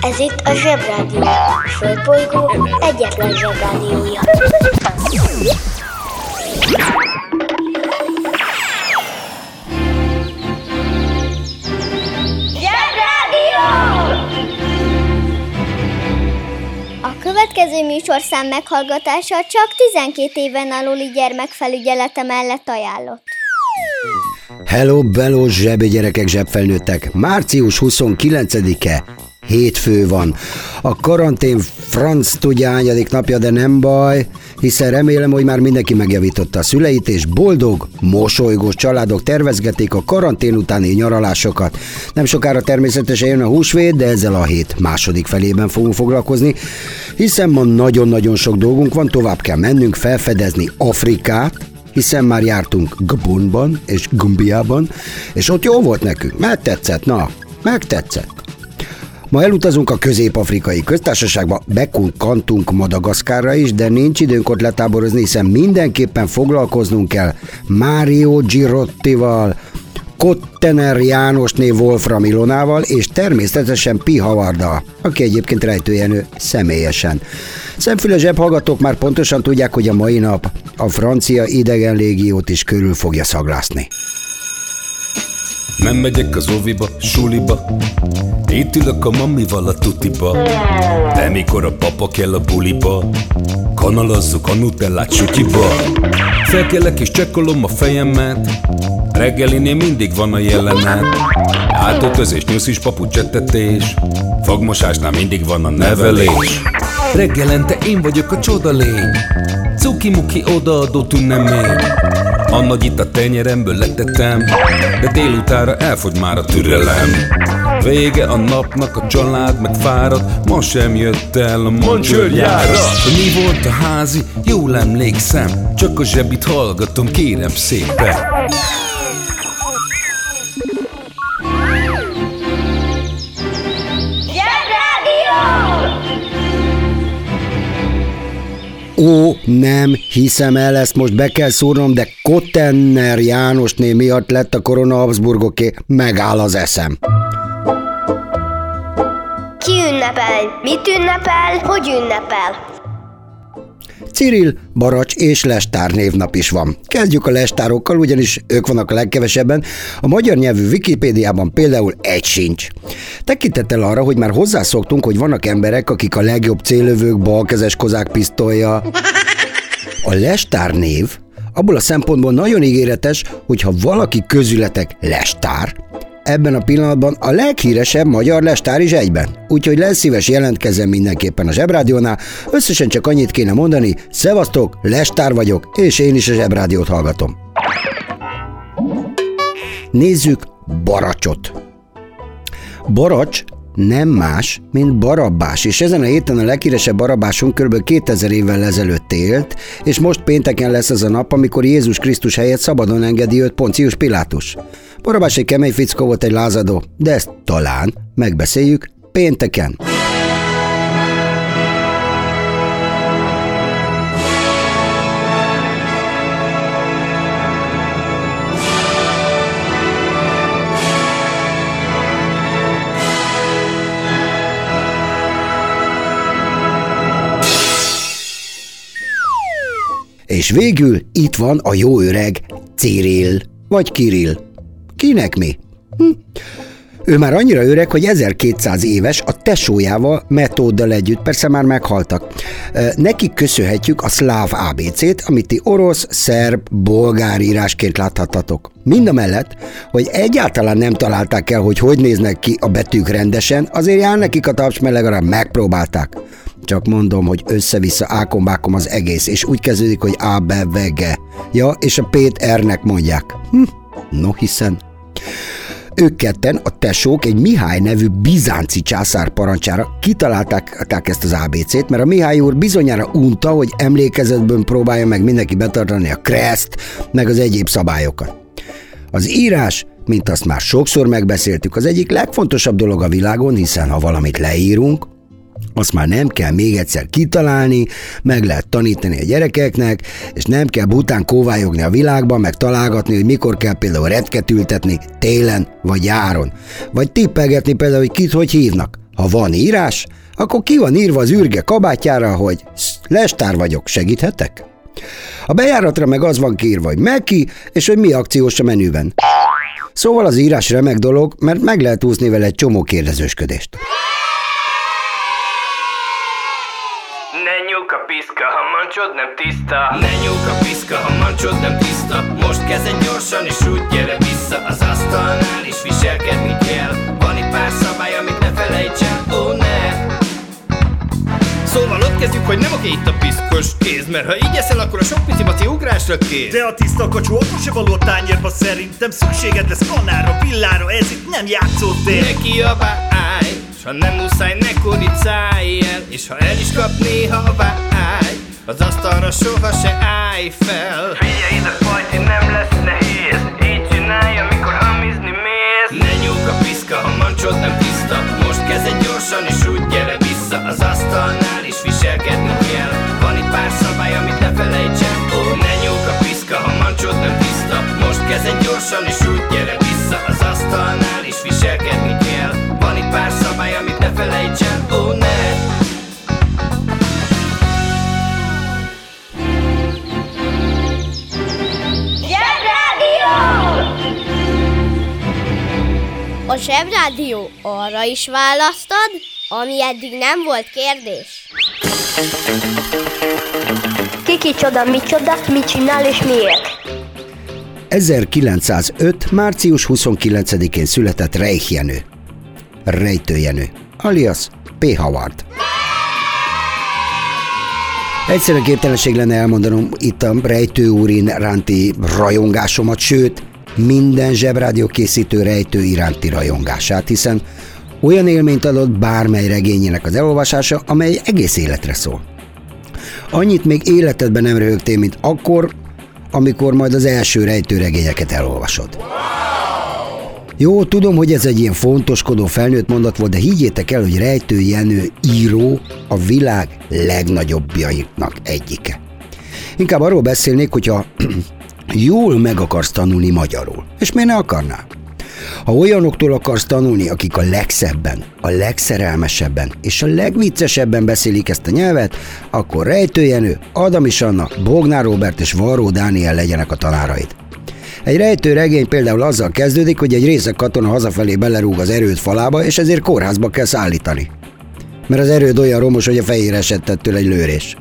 Ez itt a Zsebrádió. A Földbolygó egyetlen Zsebrádiója. Zsebrádió! A következő műsorszám meghallgatása csak 12 éven aluli gyermekfelügyelete mellett ajánlott. Hello, bello, zsebi gyerekek, zsebfelnőttek. Március 29-e, hétfő van. A karantén franc tudja ányadik napja, de nem baj, hiszen remélem, hogy már mindenki megjavította a szüleit, és boldog, mosolygós családok tervezgetik a karantén utáni nyaralásokat. Nem sokára természetesen jön a húsvét, de ezzel a hét második felében fogunk foglalkozni, hiszen ma nagyon-nagyon sok dolgunk van, tovább kell mennünk, felfedezni Afrikát, hiszen már jártunk Gabonban és Gumbiában, és ott jó volt nekünk, megtetszett, na, megtetszett. Ma elutazunk a közép-afrikai köztársaságba, bekunk kantunk Madagaszkárra is, de nincs időnk ott letáborozni, hiszen mindenképpen foglalkoznunk kell Mário Girottival, Kottener Jánosné Wolfram Ilonával, és természetesen Pi Havarda, aki egyébként rejtőjenő személyesen. Szemfüle zsebhallgatók már pontosan tudják, hogy a mai nap a francia idegen légiót is körül fogja szaglászni. Nem megyek az óviba, suliba. Itt ülök a mamival a tutiba. De mikor a papa kell a buliba Kanalazzuk a nutellát sütiba Felkelek és csekkolom a fejemet. Reggelinél mindig van a jelenet. Átöltözés, nyuszis, papucsettetés Fogmosásnál mindig van a nevelés. Reggelente én vagyok a csoda lény. Cuki-muki odaadó tünnemény A nagy itt a tenyeremből letettem De délutára elfogy már a türelem. Vége a napnak, a család meg fárad Ma sem jött el a mancsőrjára mi volt a házi, jól emlékszem Csak a zsebit hallgatom, kérem szépen Ó, nem, hiszem el, ezt most be kell szúrnom, de Kottenner Jánosné miatt lett a Korona Habsburgoké, megáll az eszem. Ki ünnepel? Mit ünnepel? Hogy ünnepel? Cyril, Baracs és Lestár névnap is van. Kezdjük a Lestárokkal, ugyanis ők vannak a legkevesebben. A magyar nyelvű Wikipédiában például egy sincs. Tekintettel arra, hogy már hozzászoktunk, hogy vannak emberek, akik a legjobb célövők, balkezes kozák pisztolya. A Lestár név abból a szempontból nagyon ígéretes, hogyha valaki közületek Lestár, ebben a pillanatban a leghíresebb magyar lestár is egyben. Úgyhogy lesz szíves jelentkezem mindenképpen a Zsebrádiónál. Összesen csak annyit kéne mondani, szevasztok, lestár vagyok, és én is a Zsebrádiót hallgatom. Nézzük Baracsot. Baracs nem más, mint Barabbás, és ezen a héten a leghíresebb Barabbásunk kb. 2000 évvel ezelőtt élt, és most pénteken lesz az a nap, amikor Jézus Krisztus helyett szabadon engedi őt Poncius Pilátus. Barabbás egy kemény fickó volt, egy lázadó, de ezt talán megbeszéljük pénteken. És végül itt van a jó öreg Cyril, vagy Kirill. Kinek mi? Hm. Ő már annyira öreg, hogy 1200 éves, a tesójával, metóddal együtt, persze már meghaltak. Nekik köszönhetjük a szláv ABC-t, amit ti orosz, szerb, bolgár írásként láthatatok. Mind a mellett, hogy egyáltalán nem találták el, hogy hogy néznek ki a betűk rendesen, azért jár nekik a taps, mert legalább megpróbálták. Csak mondom, hogy össze-vissza ákombákom az egész, és úgy kezdődik, hogy A, B, V, G. Ja, és a P-t R-nek mondják. Hm, no hiszen. Ők ketten, a tesók egy Mihály nevű bizánci császár parancsára kitalálták ezt az ABC-t, mert a Mihály úr bizonyára unta, hogy emlékezetből próbálja meg mindenki betartani a kreszt, meg az egyéb szabályokat. Az írás, mint azt már sokszor megbeszéltük, az egyik legfontosabb dolog a világon, hiszen ha valamit leírunk, azt már nem kell még egyszer kitalálni, meg lehet tanítani a gyerekeknek, és nem kell bután kóvályogni a világban, meg találgatni, hogy mikor kell például retket ültetni télen vagy járon. Vagy tippelgetni például, hogy kit hogy hívnak. Ha van írás, akkor ki van írva az űrge kabátjára, hogy lestár vagyok, segíthetek? A bejáratra meg az van kiírva, hogy Meki, és hogy mi akciós a menüben. Szóval az írás remek dolog, mert meg lehet úszni vele egy csomó kérdezősködést. Nyúk a piszka, ha mancsod nem tiszta. Ne nyúk a piszka, ha mancsod nem tiszta. Most kezded gyorsan és úgy gyere vissza Az asztalnál is viselkedni kell Van itt pár szabály, amit ne felejts el, ó oh, ne. Szóval ott kezdjük, hogy nem oké itt a piszkos kéz Mert ha így eszel, akkor a sok pici maci ugrásra kész. De a tiszta kacsó akkor se való a tányérba szerintem Szükséged lesz. Kanára, villára, ez itt nem játszótér. Ne kiabálj, ha nem muszáj, ne kuricálj el. És ha el is kap néha a vágy Az asztalra soha se állj fel. Figyelj ide, fajti, nem lesz nehéz. Így csinálj, amikor hamizni mész. Ne nyúk a piszka, ha mancsod nem tiszta. Most kezded gyorsan és úgy gyere vissza. Az asztalnál is viselkedni kell. Van itt pár szabály, amit ne felejts el Ó, ne nyúk a piszka, ha mancsod nem tiszta. Most kezded gyorsan és úgy gyere vissza. Az asztalnál is viselkedni Zsebrádió arra is választad, ami eddig nem volt kérdés. Kiki csoda, mi csoda, mit csinál és miért? 1905. március 29-én született Reich Jenő. Rejtő Jenő, alias P. Howard. Egyszerűen képtelenség lenne elmondanom itt a rejtő úr iránti rajongásomat, sőt, minden zsebrádió készítő rejtő iránti rajongását, hiszen olyan élményt adott bármely regényének az elolvasása, amely egész életre szól. Annyit még életedben nem röhögtél, mint akkor, amikor majd az első rejtőregényeket elolvasod. Jó, tudom, hogy ez egy ilyen fontoskodó felnőtt mondat volt, de higgyétek el, hogy Rejtő Jenő író a világ legnagyobbjainak egyike. Inkább arról beszélnék, hogyha jól meg akarsz tanulni magyarul. És miért ne akarnál? Ha olyanoktól akarsz tanulni, akik a legszebben, a legszerelmesebben és a legviccesebben beszélik ezt a nyelvet, akkor Rejtő Jenő, Adamis Anna, Bognár Robert és Varró Dániel legyenek a tanáraid. Egy rejtő regény például azzal kezdődik, hogy egy részek katona hazafelé belerúg az erőd falába, és ezért kórházba kell szállítani. Mert az erőd olyan romos, hogy a fejére esett ettől egy lőrés.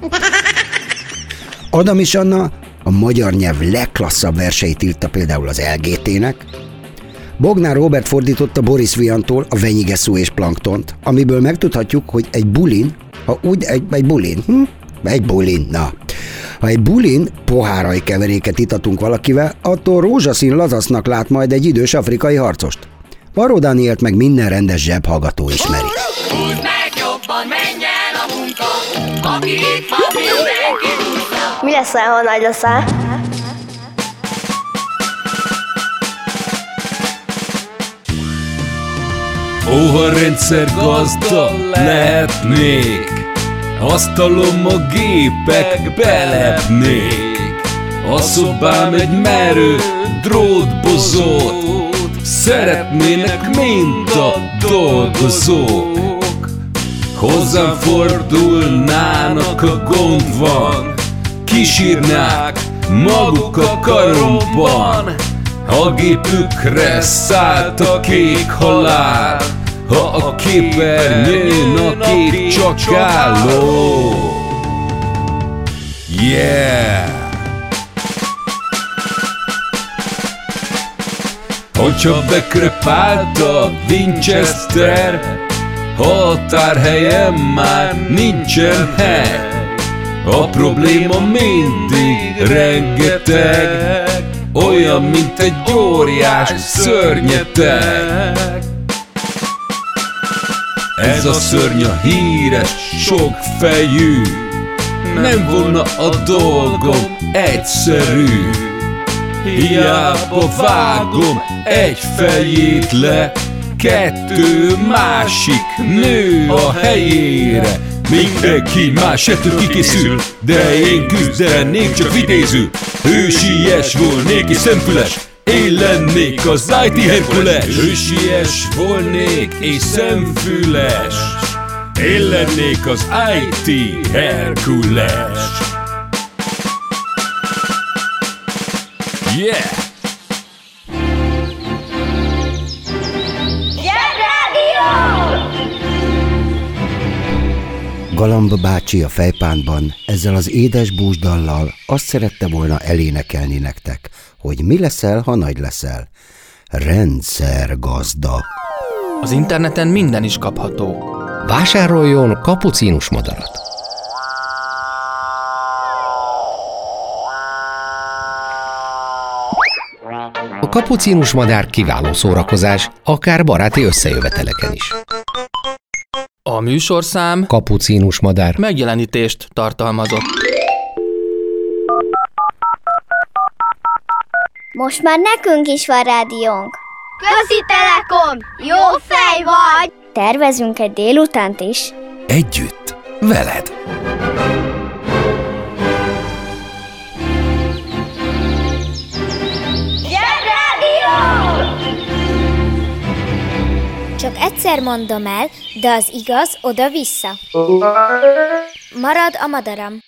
Adam is Anna a magyar nyelv legklasszabb verseit írta például az LGT-nek, Bognár Robert fordította Boris Viantól a Venyigeszú és Planktont, amiből megtudhatjuk, hogy egy bulin, ha úgy egy, egy bulin, hm? egy bulin, na. Ha egy bulin pohárai keveréket itatunk valakivel, attól rózsaszín lazasznak lát majd egy idős afrikai harcost. Varó Dánielt meg minden rendes zsebhallgató ismeri. Húzd meg jobban, menj a munka, aki itt van. Mi lesz, ha nagy leszel? Ó, ha rendszer gazda lehetnék, asztalom a gépek belepnék. A szobám egy merő drótbozót, szeretnének mind a dolgozók. Hozzám fordulnának, a gond van, kisírnák maguk a karomban. A gépükre szállt a kék halál, ha a képernyőn a kép csak álló. Yeah! Hogyha bekrepált a Winchester, határhelyen már nincsen hely. A probléma mindig rengeteg, olyan, mint egy óriás szörnyeteg. Ez a szörny a híres, sok fejű, nem volna a dolgom egyszerű. Hiába vágom egy fejét le, kettő másik nő a helyére. Mindenki más ettől kikészül, de én küzdenék csak vitéző. Hősies volnék és szemfüles, Én lennék az IT Herkules Hősies volnék és szemfüles Én lennék az IT Herkules Yeah! Galamba bácsi a fejpántban ezzel az édes búsdallal azt szerette volna elénekelni nektek, hogy mi leszel, ha nagy leszel. Rendszer gazda. Az interneten minden is kapható. Vásároljon kapucínus madarat. A kapucínus madár kiváló szórakozás, akár baráti összejöveteleken is. A műsorszám Kapucínus madár. megjelenítést tartalmazott. Most már nekünk is van rádiónk. Közi Telekom! Jó fej vagy! Tervezünk egy délutánt is. Együtt, veled. Egyszer mondom el, de az igaz oda-vissza. Marad a madaram.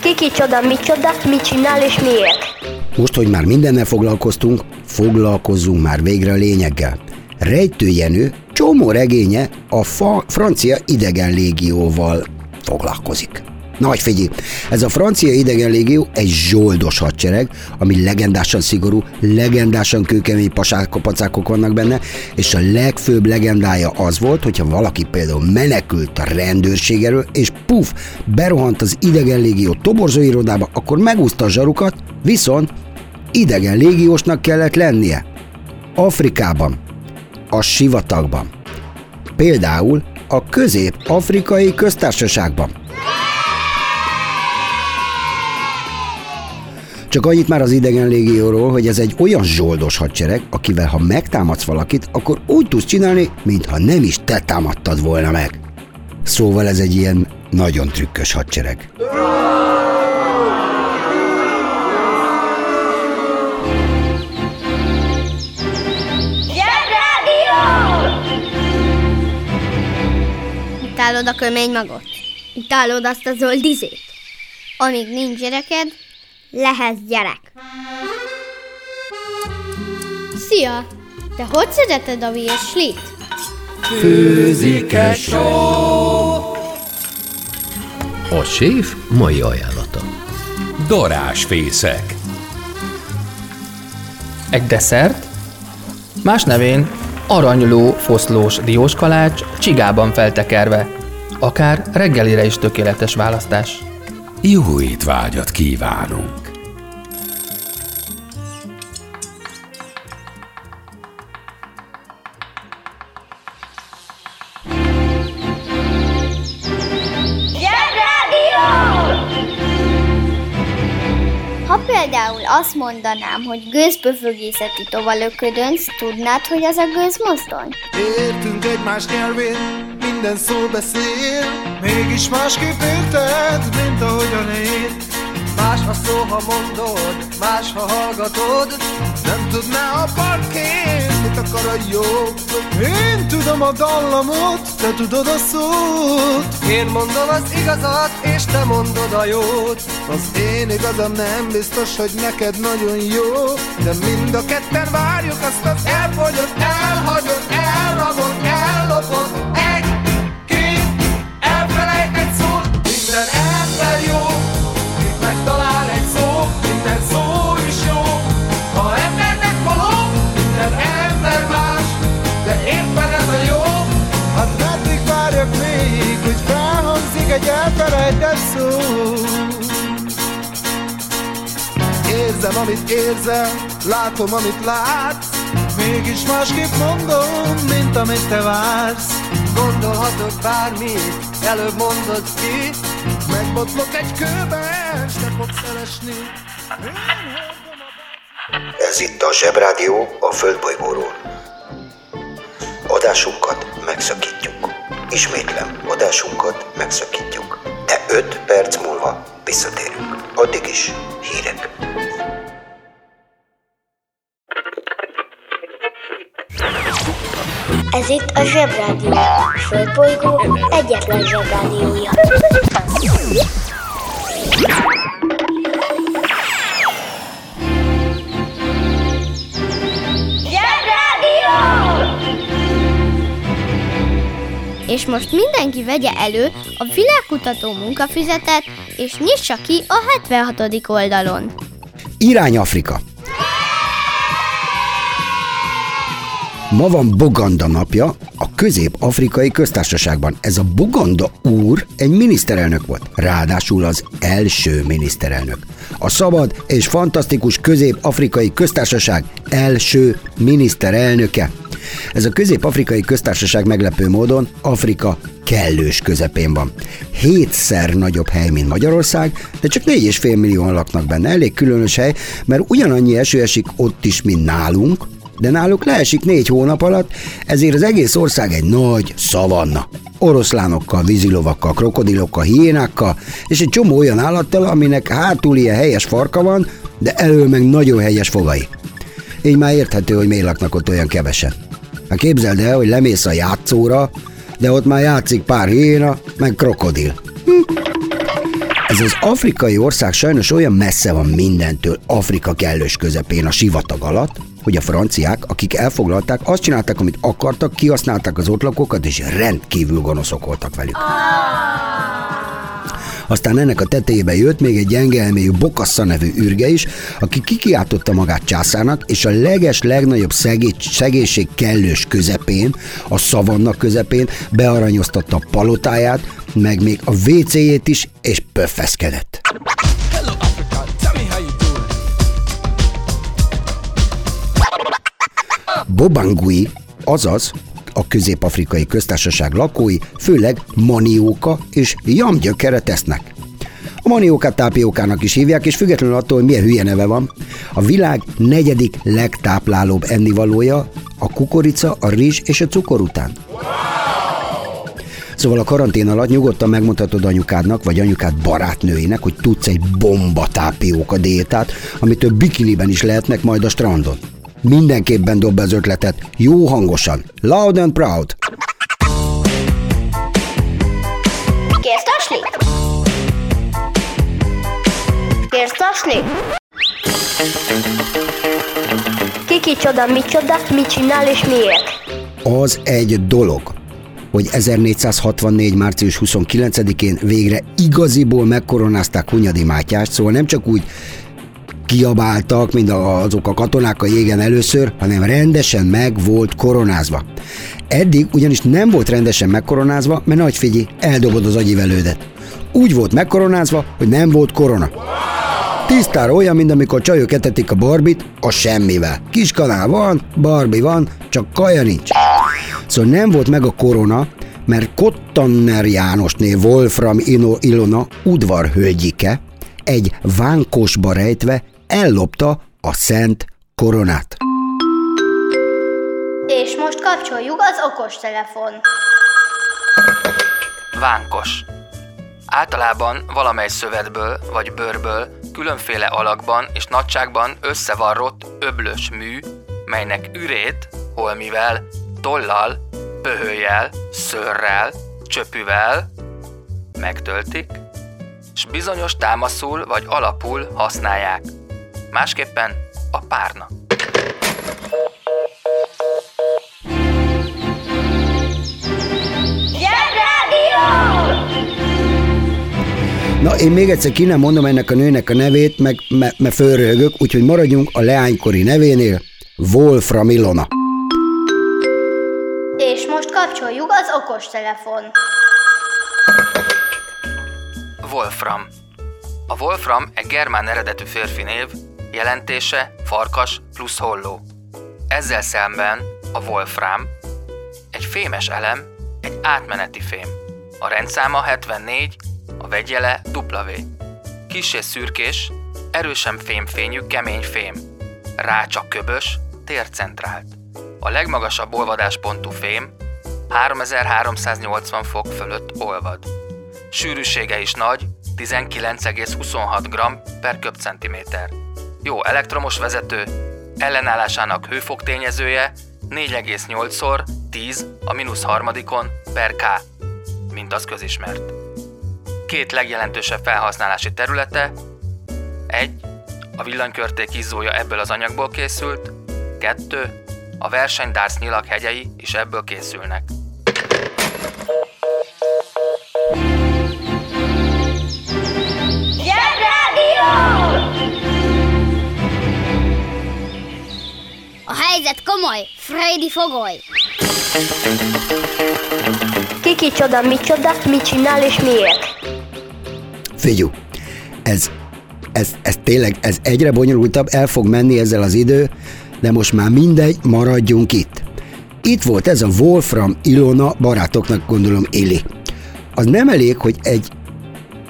Kiki csoda, micsoda, mit csinál és miért? Most, hogy már mindennel foglalkoztunk, foglalkozzunk már végre a lényeggel. Rejtő Jenő csomó regénye a fa- francia idegen légióval foglalkozik. Nagy figyelj, ez a francia idegen légió egy zsoldos hadsereg, ami legendásan szigorú, legendásan kőkemény pasák, pacákok vannak benne, és a legfőbb legendája az volt, hogyha valaki például menekült a rendőrség elől, és puf, berohant az idegen légió toborzó irodába, akkor megúszta a zsarukat, viszont idegen légiósnak kellett lennie. Afrikában, a sivatagban, például a közép-afrikai köztársaságban. Csak annyit már az idegen légióról, hogy ez egy olyan zsoldos hadsereg, akivel ha megtámadsz valakit, akkor úgy tudsz csinálni, mintha nem is te támadtad volna meg. Szóval ez egy ilyen nagyon trükkös hadsereg. Utálod a kömény magot? Utálod azt a zöld izét? Amíg nincs gyereked, lehetsz gyerek. Szia! Te hogy szereted a virslit? Főzikes A séf mai ajánlata. Darás fészek. Egy desszert, más nevén aranyló foszlós dióskalács csigában feltekerve. Akár reggelire is tökéletes választás. Jó étvágyat kívánunk! Például azt mondanám, hogy gőzböfögészeti tovalöködönc, tudnád, hogy az a gőzmozdony? Értünk egymás nyelvén, minden szó beszél. Mégis másképp érted, mint ahogyan én. Más a szó, ha mondod, más, ha hallgatod. Nem tudná a parkén, akar a jobb Én tudom a dallamot, te tudod a szót. Én mondom az igazat, és te mondod a jót. Az én igazam nem biztos, hogy neked nagyon jó De mind a ketten várjuk azt az elfogyott, elhagyott, Érzel, látom, amit látsz Mégis másképp mondom, mint amit te vársz Gondolhatok bármit, előbb mondod ki Megbotlok egy kőben, s te fogsz elesni Ez itt a Zsebrádió a Földbolygóról. Adásunkat megszakítjuk. Ismétlem, adásunkat megszakítjuk. De 5 perc múlva visszatérünk. Addig is hírek. Ez itt a Zsebrádió. A Földbolygó egyetlen Zsebrádiója. Zsebrádió! És most mindenki vegye elő a világkutató munkafüzetet, és nyissa ki a 76. oldalon. Irány Afrika. Ma van Boganda napja a Közép-Afrikai Köztársaságban. Ez a Boganda úr egy miniszterelnök volt, ráadásul az első miniszterelnök. A szabad és fantasztikus Közép-Afrikai Köztársaság első miniszterelnöke. Ez a Közép-Afrikai Köztársaság meglepő módon Afrika kellős közepén van. Hétszer nagyobb hely, mint Magyarország, de csak 4,5 millióan laknak benne. Elég különös hely, mert ugyanannyi eső esik ott is, mint nálunk, de náluk leesik négy hónap alatt, ezért az egész ország egy nagy szavanna. Oroszlánokkal, vízilovakkal, krokodilokkal, hiénákkal, és egy csomó olyan állattal, aminek hátul ilyen helyes farka van, de elől meg nagyon helyes fogai. Így már érthető, hogy miért laknak ott olyan kevesen. Hát képzeld el, hogy lemész a játszóra, de ott már játszik pár hiéna, meg krokodil. Hm. Ez az afrikai ország sajnos olyan messze van mindentől Afrika kellős közepén a sivatag alatt, hogy a franciák, akik elfoglalták, azt csinálták, amit akartak, kihasználták az ott lakókat, és rendkívül gonoszok voltak velük. Aztán ennek a tetejébe jött még egy gyenge elmélyű Bokassza nevű ürge is, aki kikiáltotta magát császárnak, és a leges, legnagyobb szegé- szegénység kellős közepén, a szavanna közepén bearanyoztatta a palotáját, meg még a WC-jét is, és pöffeszkedett. Bobangui, azaz a közép-afrikai köztársaság lakói főleg manióka és jamgyökere tesznek. A maniókát tápiókának is hívják, és függetlenül attól, hogy milyen hülye neve van, a világ negyedik legtáplálóbb ennivalója a kukorica, a rizs és a cukor után. Szóval a karantén alatt nyugodtan megmondhatod anyukádnak, vagy anyukád barátnőinek, hogy tudsz egy bomba tápióka diétát, amitől bikiniben is lehetnek majd a strandon. Mindenképpen dob be az ötletet, jó hangosan, loud and proud. Kérsz tasni? Ki kicsoda, micsoda, mit csinál és miért? Az egy dolog, hogy 1464. március 29-én végre igaziból megkoronázták Hunyadi Mátyást, szóval nem csak úgy kiabáltak, mint azok a katonák a jégen először, hanem rendesen meg volt koronázva. Eddig ugyanis nem volt rendesen megkoronázva, mert nagy figyi, eldobod az agyivelődet. Úgy volt megkoronázva, hogy nem volt korona. Tisztára olyan, mint amikor csajok etetik a barbit, a semmivel. Kiskanál van, barbi van, csak kaja nincs. Szóval nem volt meg a korona, mert Kottanner Jánosné Wolfram Ilona udvarhölgyike egy vánkosba rejtve ellopta a szent koronát. És most kapcsoljuk az okostelefon. Vánkos. Általában valamely szövetből vagy bőrből különféle alakban és nagyságban összevarrott öblös mű, melynek ürét, holmivel, tollal, pöhőjel, szörrel, csöpüvel megtöltik, és bizonyos támaszul vagy alapul használják. Másképpen a párna. Na, én még egyszer ki nem mondom ennek a nőnek a nevét, meg me, me fölröhögök, úgyhogy maradjunk a leánykori nevénél, Wolfram Ilona. És most kapcsoljuk az okostelefon. Wolfram. A Wolfram egy germán eredetű férfi név, jelentése farkas plusz holló. Ezzel szemben a Wolfram egy fémes elem, egy átmeneti fém. A rendszáma 74, a vegyjele W. Kis és szürkés, erősen fémfényű kemény fém. Rácsa köbös, tércentrált. A legmagasabb olvadáspontú fém 3380 fok fölött olvad. Sűrűsége is nagy, 19,26 g per köbcentiméter. Jó elektromos vezető, ellenállásának hőfok tényezője 4,8-szor 10 a mínusz harmadikon per K, mint az közismert. Két legjelentősebb felhasználási területe, egy, a villanykörték izzója ebből az anyagból készült, kettő, a versenydársz nyilak hegyei is ebből készülnek. Helyzet komoly, Freddy fogoly! Ki kicsoda, micsoda, mit csinál és miért? Figyú, ez, ez, ez tényleg, ez egyre bonyolultabb, el fog menni ezzel az idő, de most már mindegy, maradjunk itt. Itt volt ez a Wolfram Ilona barátoknak gondolom Ili. Az nem elég, hogy egy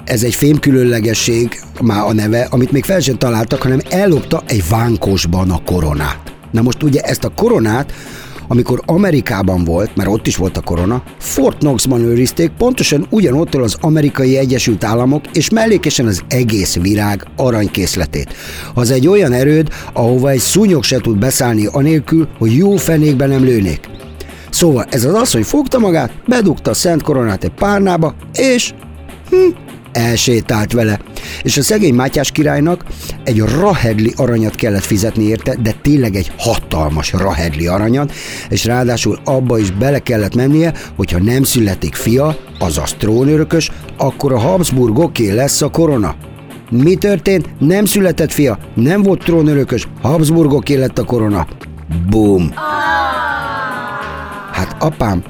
ez egy fémkülönlegesség már a neve, amit még fel sem találtak, hanem ellopta egy vánkosban a koronát. Na most ugye ezt a koronát, amikor Amerikában volt, mert ott is volt a korona, Fort Knoxban őrizték, pontosan ugyanottól az amerikai Egyesült Államok, és mellékesen az egész virág aranykészletét. Az egy olyan erőd, ahova egy szúnyog se tud beszállni anélkül, hogy jó fenékben nem lőnék. Szóval ez az asszony fogta magát, bedugta a szent koronát egy párnába, és hm, elsétált vele. És a szegény Mátyás királynak egy rahedli aranyat kellett fizetni érte, de tényleg egy hatalmas rahedli aranyat, és ráadásul abba is bele kellett mennie, hogyha nem születik fia, azaz trónörökös, akkor a Habsburgoké lesz a korona. Mi történt? Nem született fia, nem volt trónörökös, Habsburgoké lett a korona. Boom! Hát apám,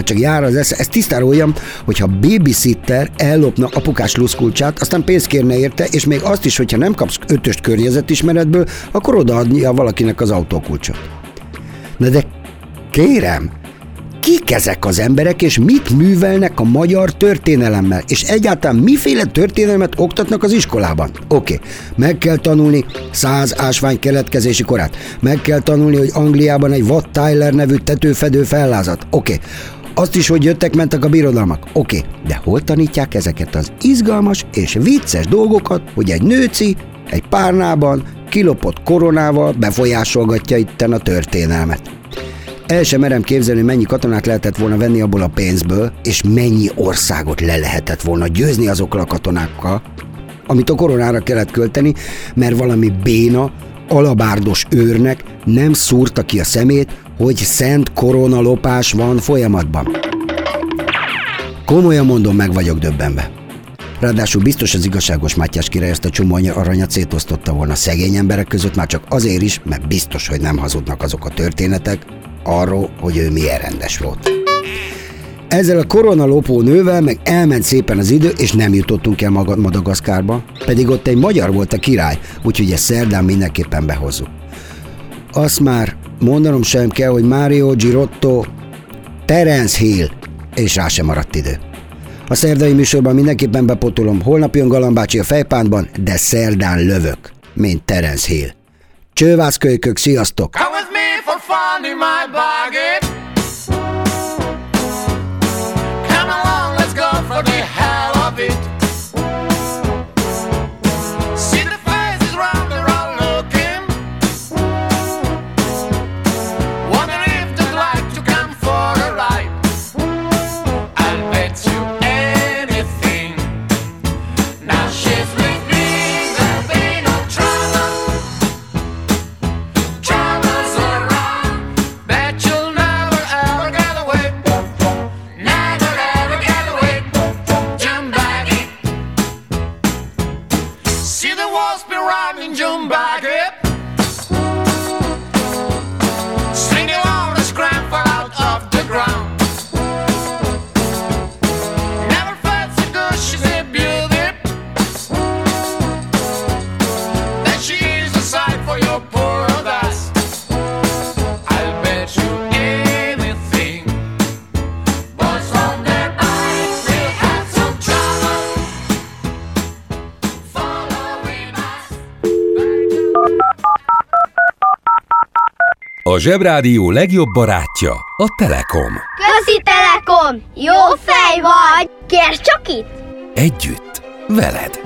Hát csak jár az esze. Ezt tisztára olyam, hogyha babysitter ellopna apukás luszkulcsát, aztán pénzt kérne érte, és még azt is, hogyha nem kapsz ötöst környezetismeretből, akkor odaadnia valakinek az autókulcsot. Na de kérem, kik ezek az emberek, és mit művelnek a magyar történelemmel, és egyáltalán miféle történelmet oktatnak az iskolában? Oké, okay. meg kell tanulni száz ásvány keletkezési korát, meg kell tanulni, hogy Angliában egy Watt Tyler nevű tetőfedő fellázat. Oké, okay. Azt is, hogy jöttek-mentek a birodalmak. Oké, okay. de hol tanítják ezeket az izgalmas és vicces dolgokat, hogy egy nőci egy párnában kilopott koronával befolyásolgatja itten a történelmet. El sem merem képzelni, mennyi katonát lehetett volna venni abból a pénzből, és mennyi országot le lehetett volna győzni azokkal a katonákkal, amit a koronára kellett költeni, mert valami béna, alabárdos őrnek nem szúrta ki a szemét, hogy szent koronalopás van folyamatban. Komolyan mondom, meg vagyok döbbenve. Ráadásul biztos az igazságos Mátyás király ezt a csomó aranyat szétosztotta volna szegény emberek között, már csak azért is, mert biztos, hogy nem hazudnak azok a történetek arról, hogy ő milyen rendes volt. Ezzel a koronalopó nővel meg elment szépen az idő, és nem jutottunk el magad Madagaszkárba, pedig ott egy magyar volt a király, úgyhogy ezt szerdán mindenképpen behozzuk. Azt már mondanom sem kell, hogy Mario Girotto, Terence Hill, és rá sem maradt idő. A szerdai műsorban mindenképpen bepotolom, holnap jön Galambácsi a fejpántban, de szerdán lövök, mint Terence Hill. Csővászkölykök, sziasztok! Come with me for fun in my. Back Zsebrádió legjobb barátja a Telekom. Közi Telekom! Jó fej vagy! Kérd csak itt! Együtt, veled.